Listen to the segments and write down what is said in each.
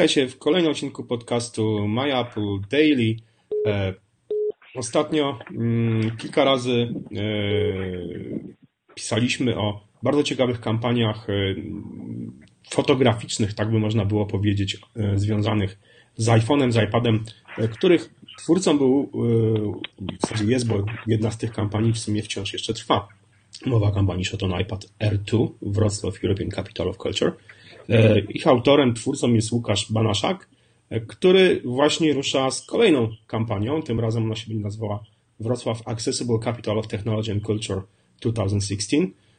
Witajcie w kolejnym odcinku podcastu My Apple Daily. E, ostatnio mm, kilka razy e, pisaliśmy o bardzo ciekawych kampaniach e, fotograficznych, tak by można było powiedzieć, związanych z iPhone'em, z iPadem, których twórcą był, w zasadzie jest, bo jedna z tych kampanii w sumie wciąż jeszcze trwa. Mowa kampanii Shoton iPad R2 Wrocław European Capital of Culture. E, ich autorem, twórcą jest Łukasz Banaszak, e, który właśnie rusza z kolejną kampanią. Tym razem ona się będzie nazwała Wrocław Accessible Capital of Technology and Culture 2016,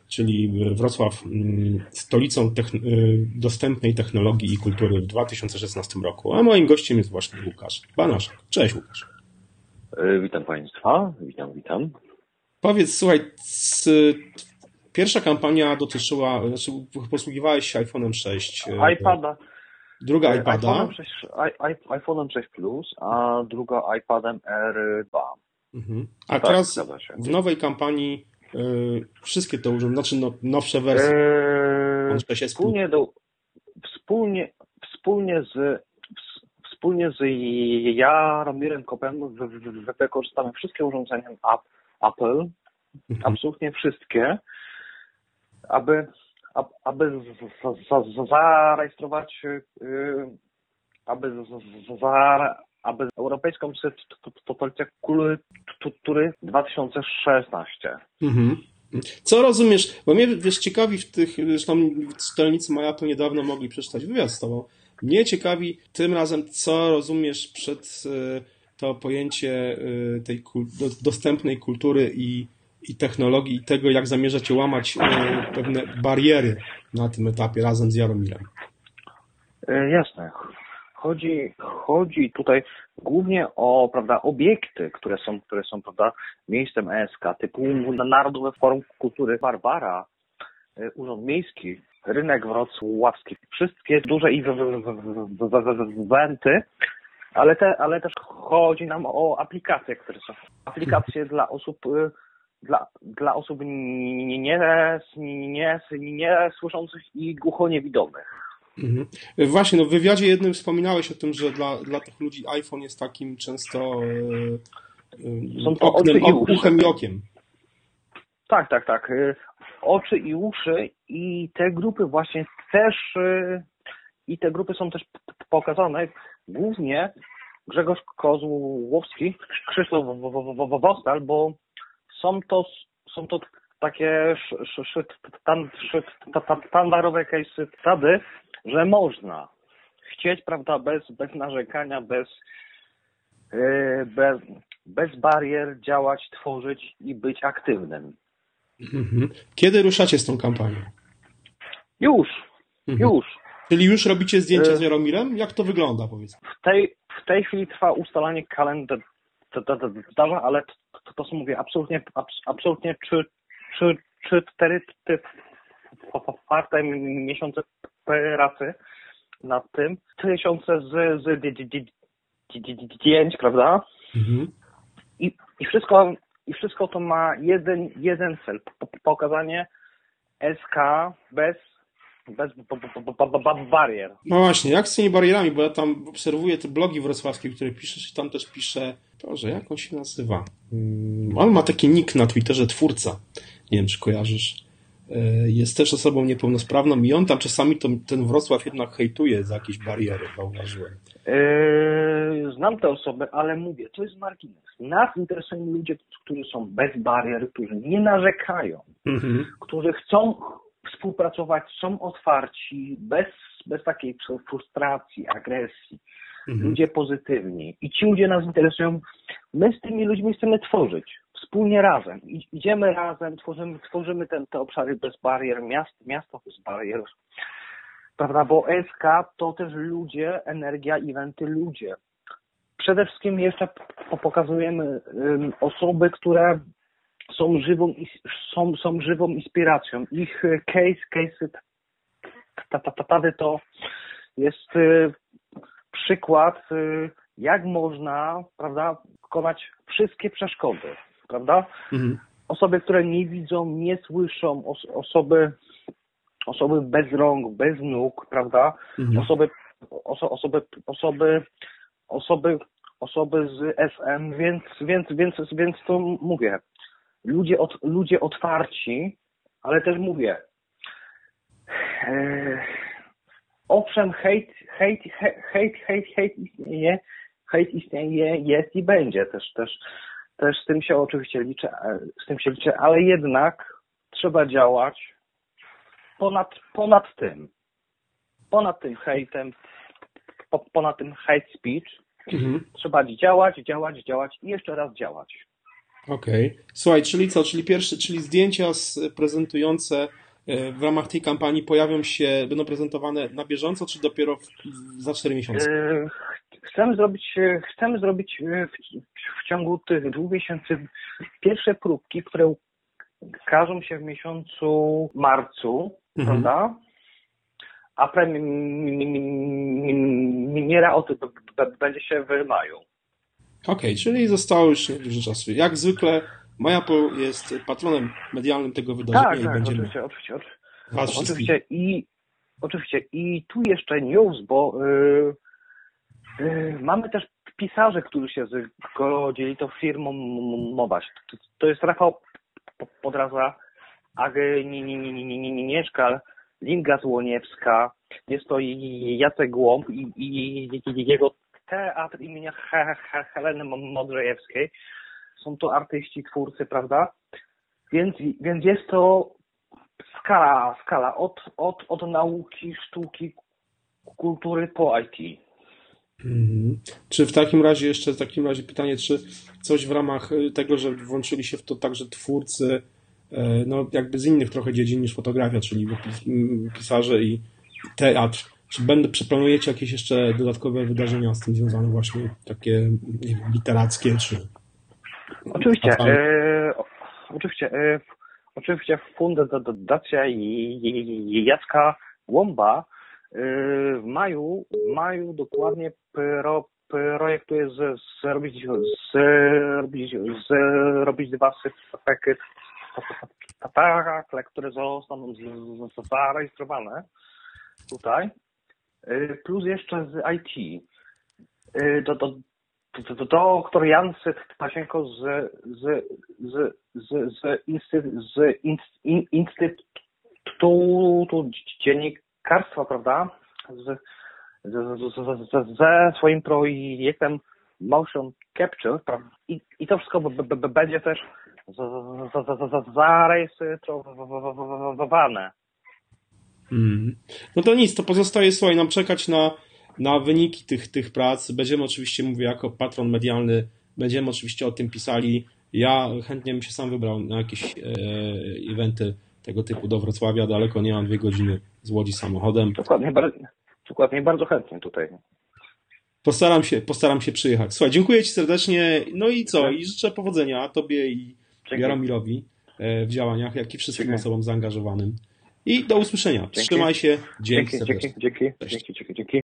czyli Wrocław mm, stolicą techn dostępnej technologii i kultury w 2016 roku. A moim gościem jest właśnie Łukasz Banaszak. Cześć Łukasz. E, witam Państwa, witam, witam. Powiedz, słuchaj, Pierwsza kampania dotyczyła, znaczy posługiwałeś się iPhone'em 6. E, iPada. Druga e, iPada. iPhone'em 6, iPhone 6 Plus, a druga iPadem R2. Mhm. A tak, teraz w nowej kampanii y, wszystkie te urządzenia, znaczy no, nowsze wersje. Eee, wspólnie, do, wspólnie, wspólnie z wspólnie z Jaromirem Kopem wykorzystamy wszystkie urządzenia Apple, mhm. absolutnie wszystkie, aby, aby zarejestrować, aby, aby Europejską Stolicę Kultury 2016. Mhm. Co rozumiesz? Bo mnie wiesz, ciekawi w tych, zresztą czytelnicy Maja to niedawno mogli przeczytać wywiad z tobą. Mnie ciekawi tym razem, co rozumiesz przed y, to pojęcie y, tej dostępnej kultury i i technologii i tego, jak zamierzacie łamać e, pewne bariery na tym etapie razem z Jaromirem. E, jasne. Chodzi, chodzi tutaj głównie o prawda, obiekty, które są, które są prawda, miejscem ESK, typu Narodowe Forum Kultury Barbara, e, Urząd Miejski, Rynek Wrocławski, wszystkie duże eventy, ale, te, ale też chodzi nam o aplikacje, które są. Aplikacje dla osób dla, dla osób nie, nie, nie, nie słyszących i głuchoniewidomych. Mhm. Właśnie, no w wywiadzie jednym wspominałeś o tym, że dla, dla tych ludzi iPhone jest takim często e, Są to oknem, i uchem i okiem. Tak, tak, tak. E, oczy i uszy i te grupy właśnie też e, i te grupy są też pokazane głównie Grzegorz Kozłowski, Krzysztof Wostal, bo są to, są to takie standardowe case wtedy, że można chcieć, prawda, bez, bez narzekania, bez, yy, bez, bez barier działać, tworzyć i być aktywnym. Mhm. Kiedy ruszacie z tą kampanią? Już, mhm. już. Czyli już robicie zdjęcia z Jaromirem? Jak to wygląda, powiedz? W tej, w tej chwili trwa ustalanie kalendarza, ale to, to co mówię, absolutnie, absolutnie trzy, trzy, trzy, cztery czwarte miesiące pracy nad tym, tysiące z, z zdjęć, prawda? Mhm. I, I wszystko i wszystko to ma jeden, jeden cel, pokazanie SK bez bez barier. No właśnie, jak z tymi barierami, bo ja tam obserwuję te blogi wrocławskie, które piszesz i tam też pisze, Boże, jak on się nazywa? Mm, on ma taki nick na Twitterze, twórca. Nie wiem, czy kojarzysz. E, jest też osobą niepełnosprawną i on tam czasami to, ten Wrocław jednak hejtuje za jakieś bariery, zauważyłem. Yy, znam te osoby, ale mówię, to jest margines. Nas interesują ludzie, którzy są bez barier, którzy nie narzekają, mhm. którzy chcą współpracować, są otwarci, bez, bez takiej frustracji, agresji. Mhm. Ludzie pozytywni. I ci ludzie nas interesują. My z tymi ludźmi chcemy tworzyć. Wspólnie razem. Idziemy razem, tworzymy, tworzymy ten, te obszary bez barier, miast, miasto bez barier. Prawda? Bo SK to też ludzie, energia, eventy, ludzie. Przede wszystkim jeszcze pokazujemy um, osoby, które są żywą, są, są żywą inspiracją. Ich e, case, case tataty to jest e, przykład, e, jak można, prawda, pokonać wszystkie przeszkody, prawda? Mhm. Osoby, które nie widzą, nie słyszą, os osoby, osoby bez rąk, bez nóg, prawda? Mhm. Osoby oso, osoby, osoby, osoby, osoby z SM, więc, więc, więc, więc to mówię. Ludzie, od, ludzie otwarci, ale też mówię. E, owszem, hejt, hejt, hejt, hejt, hejt istnieje, hejt istnieje, jest i będzie też, też, też z tym się oczywiście liczę, z tym się liczę, ale jednak trzeba działać ponad, ponad tym, ponad tym hejtem, ponad tym hate speech, mhm. trzeba działać, działać, działać i jeszcze raz działać. Okej. Okay. Słuchaj, czyli co? Czyli pierwsze, czyli zdjęcia prezentujące e, w ramach tej kampanii pojawią się, będą prezentowane na bieżąco, czy dopiero w, za 4 miesiące? E, chcemy zrobić, e, chcemy zrobić w, w ciągu tych dwóch miesięcy pierwsze próbki, które każą się w miesiącu marcu, mhm. prawda? A premiera o tym będzie się w maju. Okej, okay, czyli zostało już dużo czasu. Jak zwykle Majapo jest patronem medialnym tego wydarzenia tak, i tak, będziemy... oczywiście, oczywiście. Oczywiście. oczywiście. I, oczywiście. I tu jeszcze news, bo yy, yy, mamy też pisarzy, którzy się zgodzili to firmą Mobaś. To, to jest Rafał Podraza, Agnieszka Linga Złoniewska, jest to Jacek Głąb i, i, i jego teatr imienia Heleny Modrzejewskiej. Są to artyści, twórcy, prawda? Więc, więc jest to skala, skala od, od, od nauki, sztuki, kultury po IT. Mhm. Czy w takim razie jeszcze w takim razie pytanie, czy coś w ramach tego, że włączyli się w to także twórcy, e, no jakby z innych trochę dziedzin niż fotografia, czyli pisarze i teatr, czy będę, czy planujecie jakieś jeszcze dodatkowe wydarzenia z tym związane właśnie, takie wiem, literackie, czy... Oczywiście, e, oczywiście, e, oczywiście fundacja Jacka Łomba e, w maju, w maju dokładnie pro, projektuje z, zrobić, zrobić, zrobić dwa spektakle, które zostaną zarejestrowane tutaj. Y, plus jeszcze z IT. Y, do, do, do, doktor Jan Tasienko z, z, z, z, z, z Instytutu Dziennikarstwa, prawda? Z, ze swoim projektem Motion Capture i, i to wszystko będzie też zarejestrowane. Mm. No to nic, to pozostaje, słuchaj, nam czekać na, na wyniki tych, tych prac. Będziemy oczywiście, mówię, jako patron medialny, będziemy oczywiście o tym pisali. Ja chętnie bym się sam wybrał na jakieś e, eventy tego typu do Wrocławia. Daleko nie mam dwie godziny z Łodzi samochodem. Dokładnie, bardzo, dokładnie bardzo chętnie tutaj. Postaram się, postaram się przyjechać. Słuchaj, dziękuję Ci serdecznie. No i co? I życzę powodzenia Tobie i Jaromirowi e, w działaniach, jak i wszystkim Dziękuję. osobom zaangażowanym. I do usłyszenia. Dzięki. Trzymaj się. Dzięki. Dzięki, dzięki, dzięki, dzięki, dzięki.